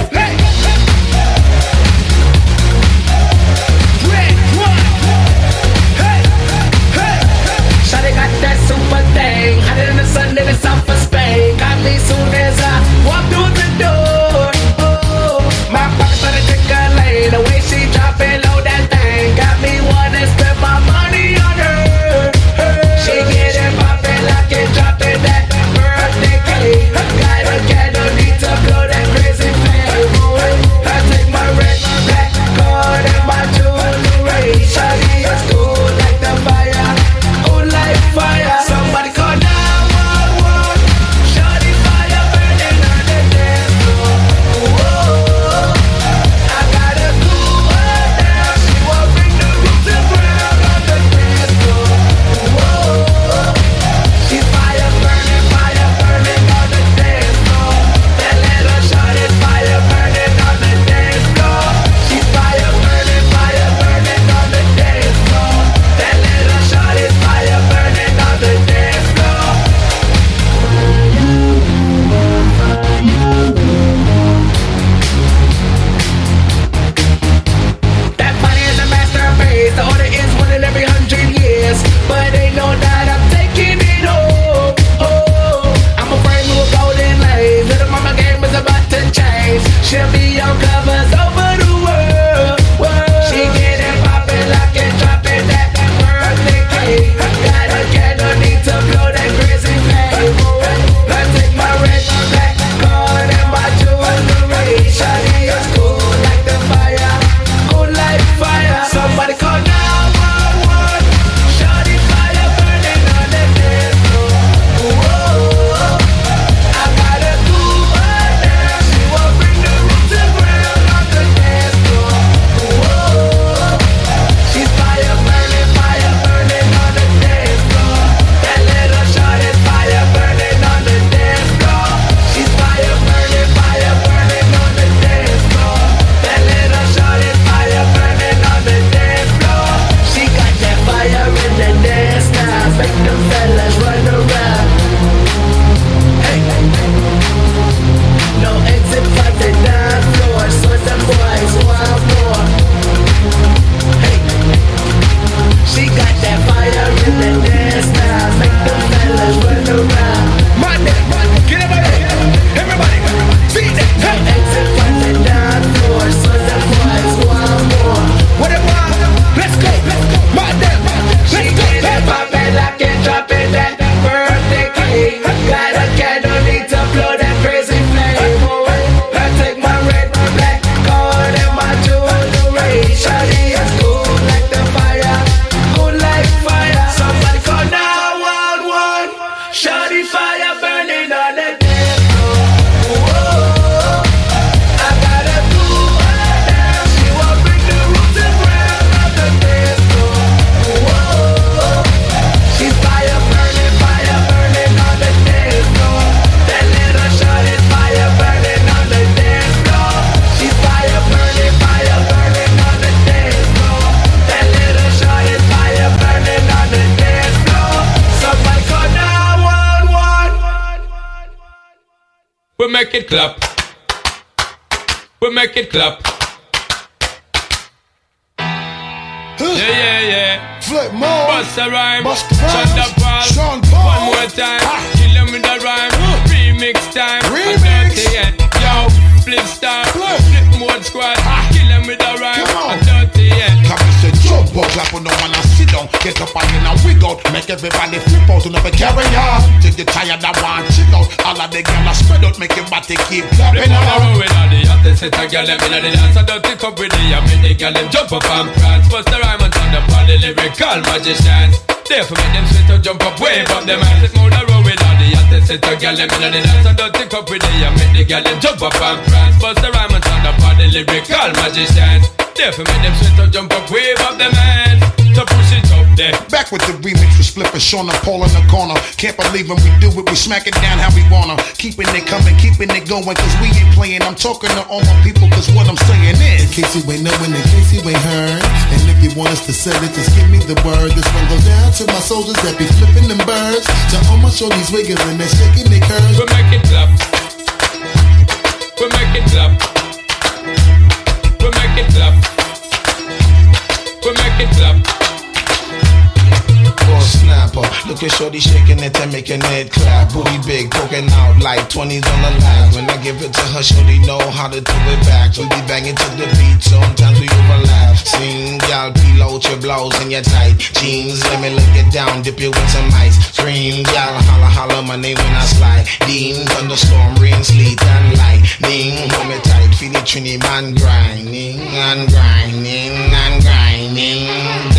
Flip more. Bust a rhyme. Bust the rhymes. Shonda Paul. Sean Paul. One more time. Kill them with a rhyme. Remix time. Remix. A dirty head. Yo, flip star. Flip mode squad. Kill them with a rhyme. Come on. A dirty head. And jump up, clap on the one and sit down. Get up and in a wiggle. Make everybody flip out and never carry on. Till you tired of one chick out. All of the girls are spread out, make your body keep clapping on the out. with all the hottest set a girl them inna the dance. I don't think up with the I make the girl them jump up and prance. Bust the rhyme and turn up the lyrical magicians. Therefore make them sweat to jump up, wave up them hands. Flip on the road with all the hottest set a girl them inna the dance. I don't think up with the I make the girl them jump up and prance. Bust the rhyme and turn up the lyrical magicians. Therefore make them sweat to jump up, wave up them hands. To push it up there. Back with the remix with Spliff and Sean and Paul in the corner. Can't believe when we do it, we smack it down how we wanna. Keeping it coming, keeping it going, cause we ain't playing. I'm talking to all my people, cause what I'm saying is. In case you ain't knowing, in case you ain't heard. And if you want us to sell it, just give me the word. This one goes down to my soldiers that be flipping them birds. To all my shorties wiggling and shaking their curves. We make it clap. We make it clap. Make it clap. We make it clap. Or snapper. Look at Shorty shaking it and making it clap. Booty big, poking out like 20s on the lap. When I give it to her, Shorty know how to do it back. We be banging to the beat, sometimes we overlap. Sing, y'all peel out your blouse and your tight jeans. Let me look it down, dip it with some ice. Scream, y'all holla holla my name when I slide. Dean, thunderstorm, rain, sleet, and lightning. Hold me tight, feel the trini man grinding and grinding and grinding.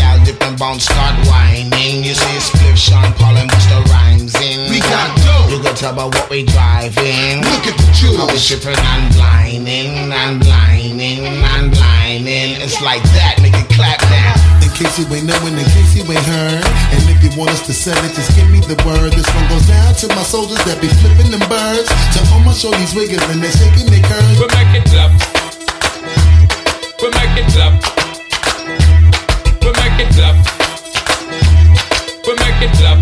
Y'all dip and bounce, start whining. You see Spliff, Sean Paul and Busta Rhymes in. We got dope. You can tell by what we driving. Look at the How we juice. tripping and blinding and blinding and blinding. It's like that, make it clap now. In case you ain't knowing, in case you ain't heard. And if you want us to sell it, just give me the word. This one goes down to my soldiers that be flipping them birds. To all my shorties wiggling and they shaking their curves. We make it clap. We make it clap. We make it clap. We make it clap.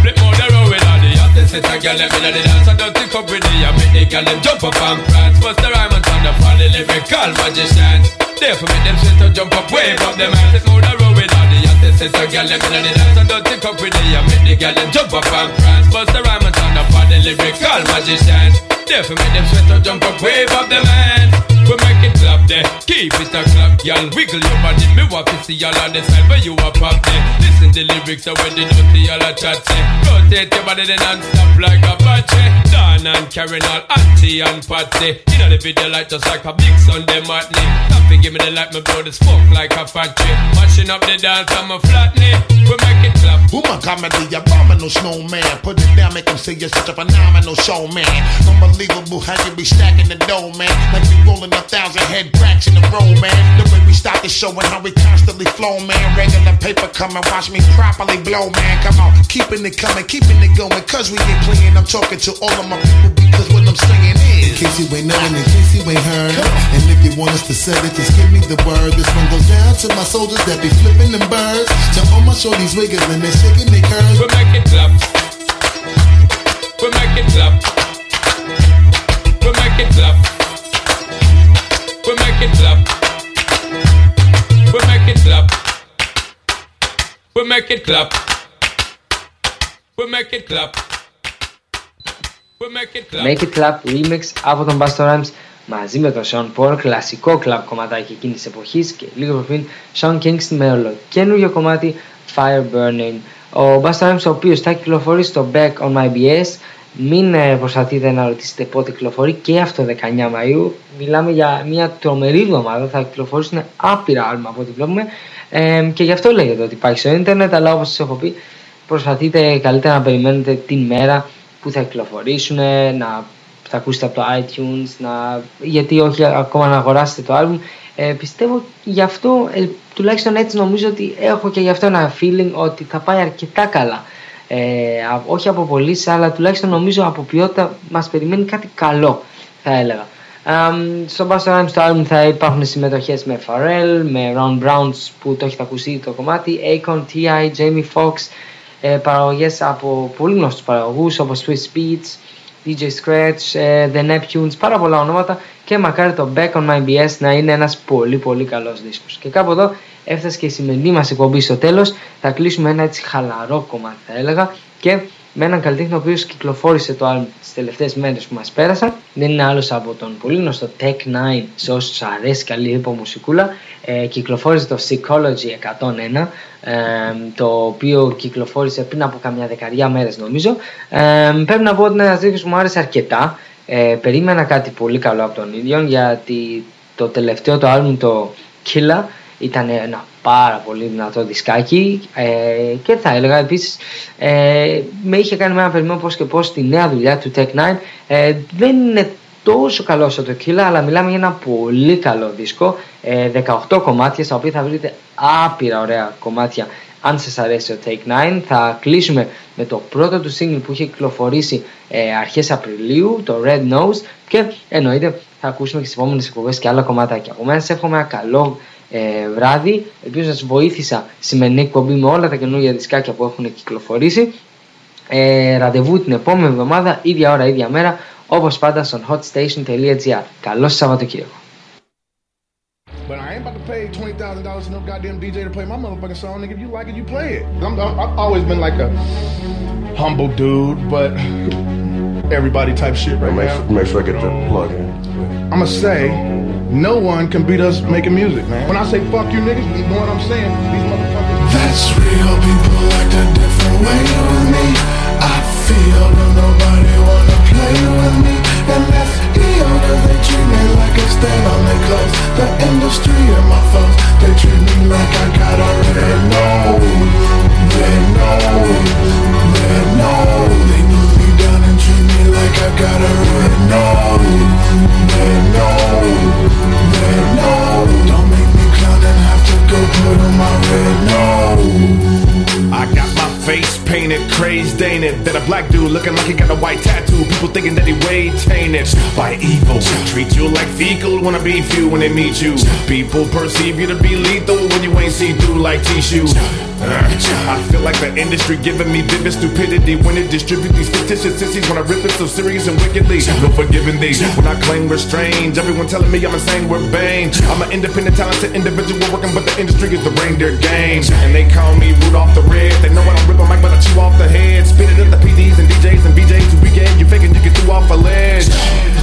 Flip more the road with all the hottest set a girl them inna the dance. I don't think up with the I make the girl them jump up and prance. Bust the rhyme and turn up all lyrical magicians. Therefore make them to jump up, wave up them hands. Flip more the road with all the hottest set a girl them inna the dance. I don't think up with the I make the girl them jump up and prance. Bust the rhyme and turn up all lyrical magicians. Therefore make them to jump up, wave up them hands. There, keep it a clap, y'all. Wiggle your body, me want to see y'all on the side where you are pop there. Listen the lyrics, so when they don't see y'all a chat say. Rotate your body then and stop like a battery. Dan and Karen all auntie and Patsy. You know the video like just like a big Sunday matinee. And give me the light, me blow the like a factory. Mashing up the dance, I'm a flatney. We make it clap. Woman comedy, abominable snowman. Put it down, make them say you're such a phenomenal showman. Unbelievable how you be stacking the dough, man. Like we rolling a thousand head cracks in a row, man. The way we start the show and how we constantly flow, man. Regular paper coming, watch me properly blow, man. Come on, keeping it coming, keeping it going. Cause we ain't playing, I'm talking to all of my people because what I'm saying In case you ain't knowing, in case you ain't heard. And if you want us to sell it, just give me the word. This one goes down to my soldiers that be flipping them birds. To all my shorties wiggling and shaking their curves. We make it clap. We make it clap. We make it clap. We make it clap. We make it clap. We make it clap. We make it clap. We make it clap. Make It Clap Remix από τον Busta Rhymes μαζί με τον Sean Paul, κλασικό κλαμπ κομματάκι εκείνης της εποχής και λίγο πριν Sean Kingston με ολοκένουργιο κομμάτι Fire Burning. Ο Busta Rhymes ο οποίος θα κυκλοφορεί στο Back on My BS μην ε, προσπαθείτε να ρωτήσετε πότε κυκλοφορεί και αυτό 19 Μαΐου μιλάμε για μια τρομερή εβδομάδα θα κυκλοφορήσουν άπειρα άλμα από ό,τι βλέπουμε ε, και γι' αυτό λέγεται ότι υπάρχει στο ίντερνετ αλλά όπως σας έχω πει προσπαθείτε καλύτερα να περιμένετε την μέρα που θα κυκλοφορήσουν, να θα ακούσετε από το iTunes, να, γιατί όχι ακόμα να αγοράσετε το album. Ε, πιστεύω γι' αυτό, ε, τουλάχιστον έτσι νομίζω ότι έχω και γι' αυτό ένα feeling ότι θα πάει αρκετά καλά. Ε, α- όχι από πωλήσει, αλλά τουλάχιστον νομίζω από ποιότητα μας περιμένει κάτι καλό, θα έλεγα. Um, στο Busta Rhymes το album θα υπάρχουν συμμετοχές με Pharrell, με Ron Browns που το έχετε ακούσει το κομμάτι, Akon, T.I., Jamie Foxx, ε, παραγωγές από πολύ γνωστούς παραγωγούς όπως Swiss Beats, DJ Scratch, ε, The Neptunes, πάρα πολλά ονόματα και μακάρι το Back on My BS να είναι ένας πολύ πολύ καλός δίσκος. Και κάπου εδώ έφτασε και η σημερινή μας εκπομπή στο τέλος, θα κλείσουμε ένα έτσι χαλαρό κομμάτι θα έλεγα και με έναν καλλιτέχνη ο οποίος κυκλοφόρησε το άλμ τις τελευταίες μέρες που μας πέρασαν. Δεν είναι άλλος από τον πολύ γνωστό Tech 9 σε όσους αρέσει καλή υπομουσικούλα. Ε, κυκλοφόρησε το Psychology 101 ε, το οποίο κυκλοφόρησε πριν από καμιά δεκαριά μέρες νομίζω. Ε, πρέπει να πω ότι είναι ένας δίσκος που μου άρεσε αρκετά. Ε, περίμενα κάτι πολύ καλό από τον ίδιο γιατί το τελευταίο το άλμπουμ το Killa ήταν ένα πάρα πολύ δυνατό δισκάκι. Ε, και θα έλεγα επίσης ε, με είχε κάνει με ένα περιμένω πώς και πώς τη νέα δουλειά του Tech 9 ε, δεν είναι τόσο καλό όσο το Killa αλλά μιλάμε για ένα πολύ καλό δίσκο. Ε, 18 κομμάτια στα οποία θα βρείτε άπειρα ωραία κομμάτια αν σας αρέσει το Take 9 θα κλείσουμε με το πρώτο του single που είχε κυκλοφορήσει ε, αρχές Απριλίου το Red Nose και εννοείται θα ακούσουμε και στις επόμενες εκπομπές και άλλα κομμάτια από μένα σας εύχομαι ένα καλό ε, βράδυ. Ελπίζω να σας βοήθησα σημερινή εκπομπή με όλα τα καινούργια δισκάκια που έχουν κυκλοφορήσει. Ε, ραντεβού την επόμενη εβδομάδα, ίδια ώρα, ίδια μέρα, όπως πάντα στο hotstation.gr. Καλό σας Σαββατοκύριακο. But I ain't pay twenty thousand dollars to no goddamn DJ to play my motherfucking song. Nigga, if you like it, you play it. I'm, I'm, I've always been like a humble dude, but everybody type shit right make, now. Make sure I get the plug in. I'ma say, no one can beat us making music, man. When I say fuck you niggas, you know what I'm saying? These motherfuckers. That's real. People act a different way with me. I feel that nobody wanna play with me. And that's EO, they treat me like a stain on their clothes. The industry and my foes, they treat me like I got a red nose. Red nose. Red nose. They move me down and treat me like I got a red nose. Red nose. Red nose. Don't make me clown and have to go put on my red nose. I face painted, crazed, ain't it? That a black dude looking like he got a white tattoo. People thinking that he way tainted by evil. Treat you like fecal, wanna be few when they meet you. People perceive you to be lethal when you ain't see through like tissue. I feel like the industry giving me vivid stupidity when it distribute these fictitious sissies when I rip it so serious and wickedly. No forgiving these when I claim we're strange. Everyone telling me I'm insane, we're Bane. I'm an independent, talented individual working, but the industry is the reindeer game. And they call me Rudolph the Red. They know I don't rip a mic, but I chew off the head. Spit it at the PDs and DJs and BJs who weekend. You faking you can do off a ledge.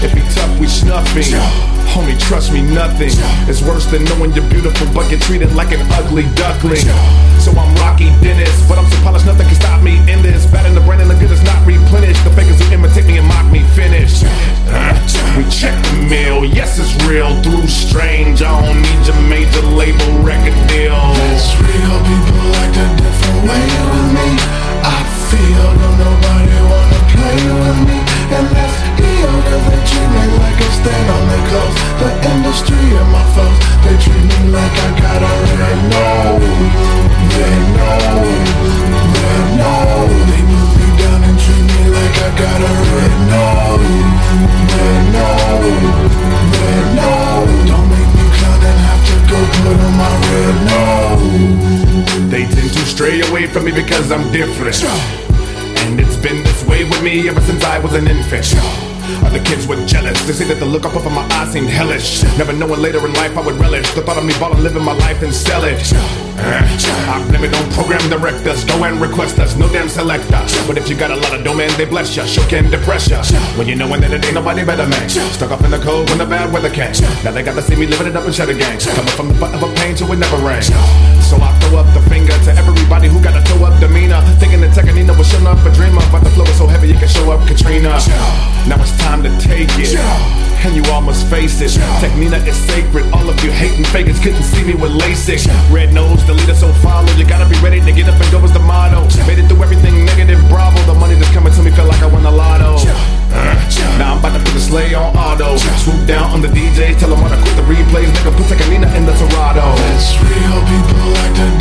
If we tough, we snuffing. Homie, trust me, nothing is worse than knowing you're beautiful, but get treated like an ugly duckling. So I'm Rocky Dennis, but I'm so polished, nothing can stop me in this. Bad in the brain and the good is not replenished. The fakers who imitate me and mock me finish. We check the mail, yes, it's real. Through strange, I don't need your major label record deal. That's real. People act a different way because I'm different. And it's been this way with me ever since I was an infant. Other kids were jealous. They say that the look up of my eyes seemed hellish. Never knowing later in life I would relish the thought of me ballin', living my life and sell it. I blame it on program directors. Go and request us, no damn selector. But if you got a lot of domain, they bless ya. Shook and depress ya. When you knowin' that it ain't nobody better, man. Stuck up in the cold when the bad weather came. Now they got to see me living it up and shut again. Coming from the butt of a pain to it never rain. So I throw up the finger to everybody who got to throw up demeanor. Thinking that Tekanina was showing up a dreamer. But the flow is so heavy you can show up Katrina. Now it's time to take it. And you all must face it. Tech N9ne is sacred. All of you hating fakers couldn't see me with LASIK. Red nose, the leader so follow. You gotta be ready to get up and go is the motto. Made it through everything negative, bravo. The money that's coming to me feel like I won the lotto. Uh, now I'm about to put the sleigh on auto. Swoop down on the DJ, tell them when I quit the replays. Nigga, put Tekanina in the Serato. That's real. People act a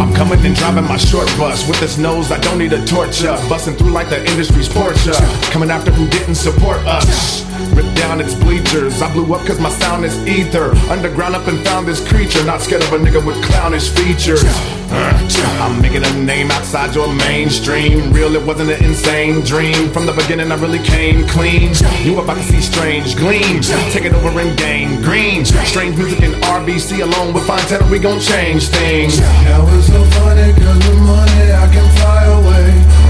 I'm coming and driving my short bus with this nose. I don't need a torture. Busting through like the industry's Porsche. Coming after who didn't support us. Ripped down its bleachers. I blew up cause my sound is ether. Underground up and found this creature. Not scared of a nigga with clownish features. I'm making a name outside your mainstream. Real, it wasn't an insane dream. From the beginning, I really came clean. You about to see strange gleams. Take it over and gain green. Strange music in RBC alone with tenor, we gon' change things. Now it's so funny cause with money I can fly away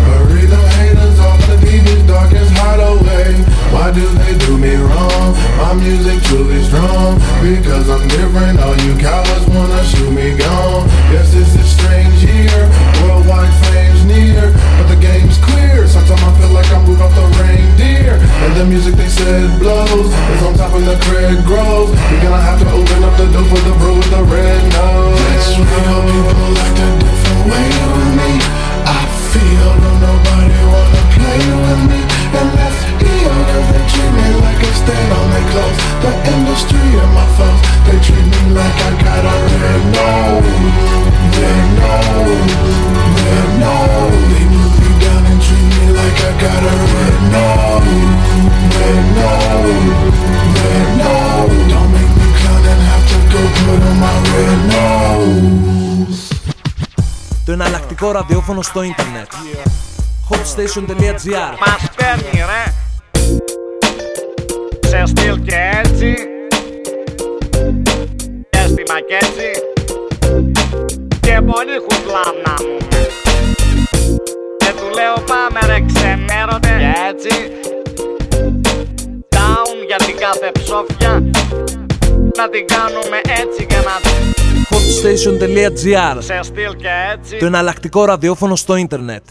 Hurry the haters off the deepest darkest hideaway Why do they do me wrong? My music truly strong. Because I'm different, all you cowards wanna shoot me gone. Yes, it's a strange year, worldwide flames near. But the game's clear, sometimes I feel like I'm Rudolph the reindeer. And the music they said blows Is on top and the cred grows. You're gonna have to open up the door for the bro with the red nose. Why all people act a different way with me treat me like I stand on their clothes. The industry and my foes They treat me like I got a red nose. Red nose, red nose. They put me down and treat me like I got a red nose. Red nose, red nose. Don't make me clown and have to go put on my red nose. Το εναλλακτικό ραδιόφωνο στο ίντερνετ. Hotstation.gr Μας παίρνει ρε. Σε στυλ και έτσι. Και στη μακέτσι. Και πολύ χουκλάμνα μου Και του λέω πάμε ρε ξενέρωτε Και έτσι. Down για την κάθε ψόφια. Να την κάνουμε έτσι και να hotstation.gr Σε στυλ και έτσι. Το εναλλακτικό ραδιόφωνο στο ίντερνετ.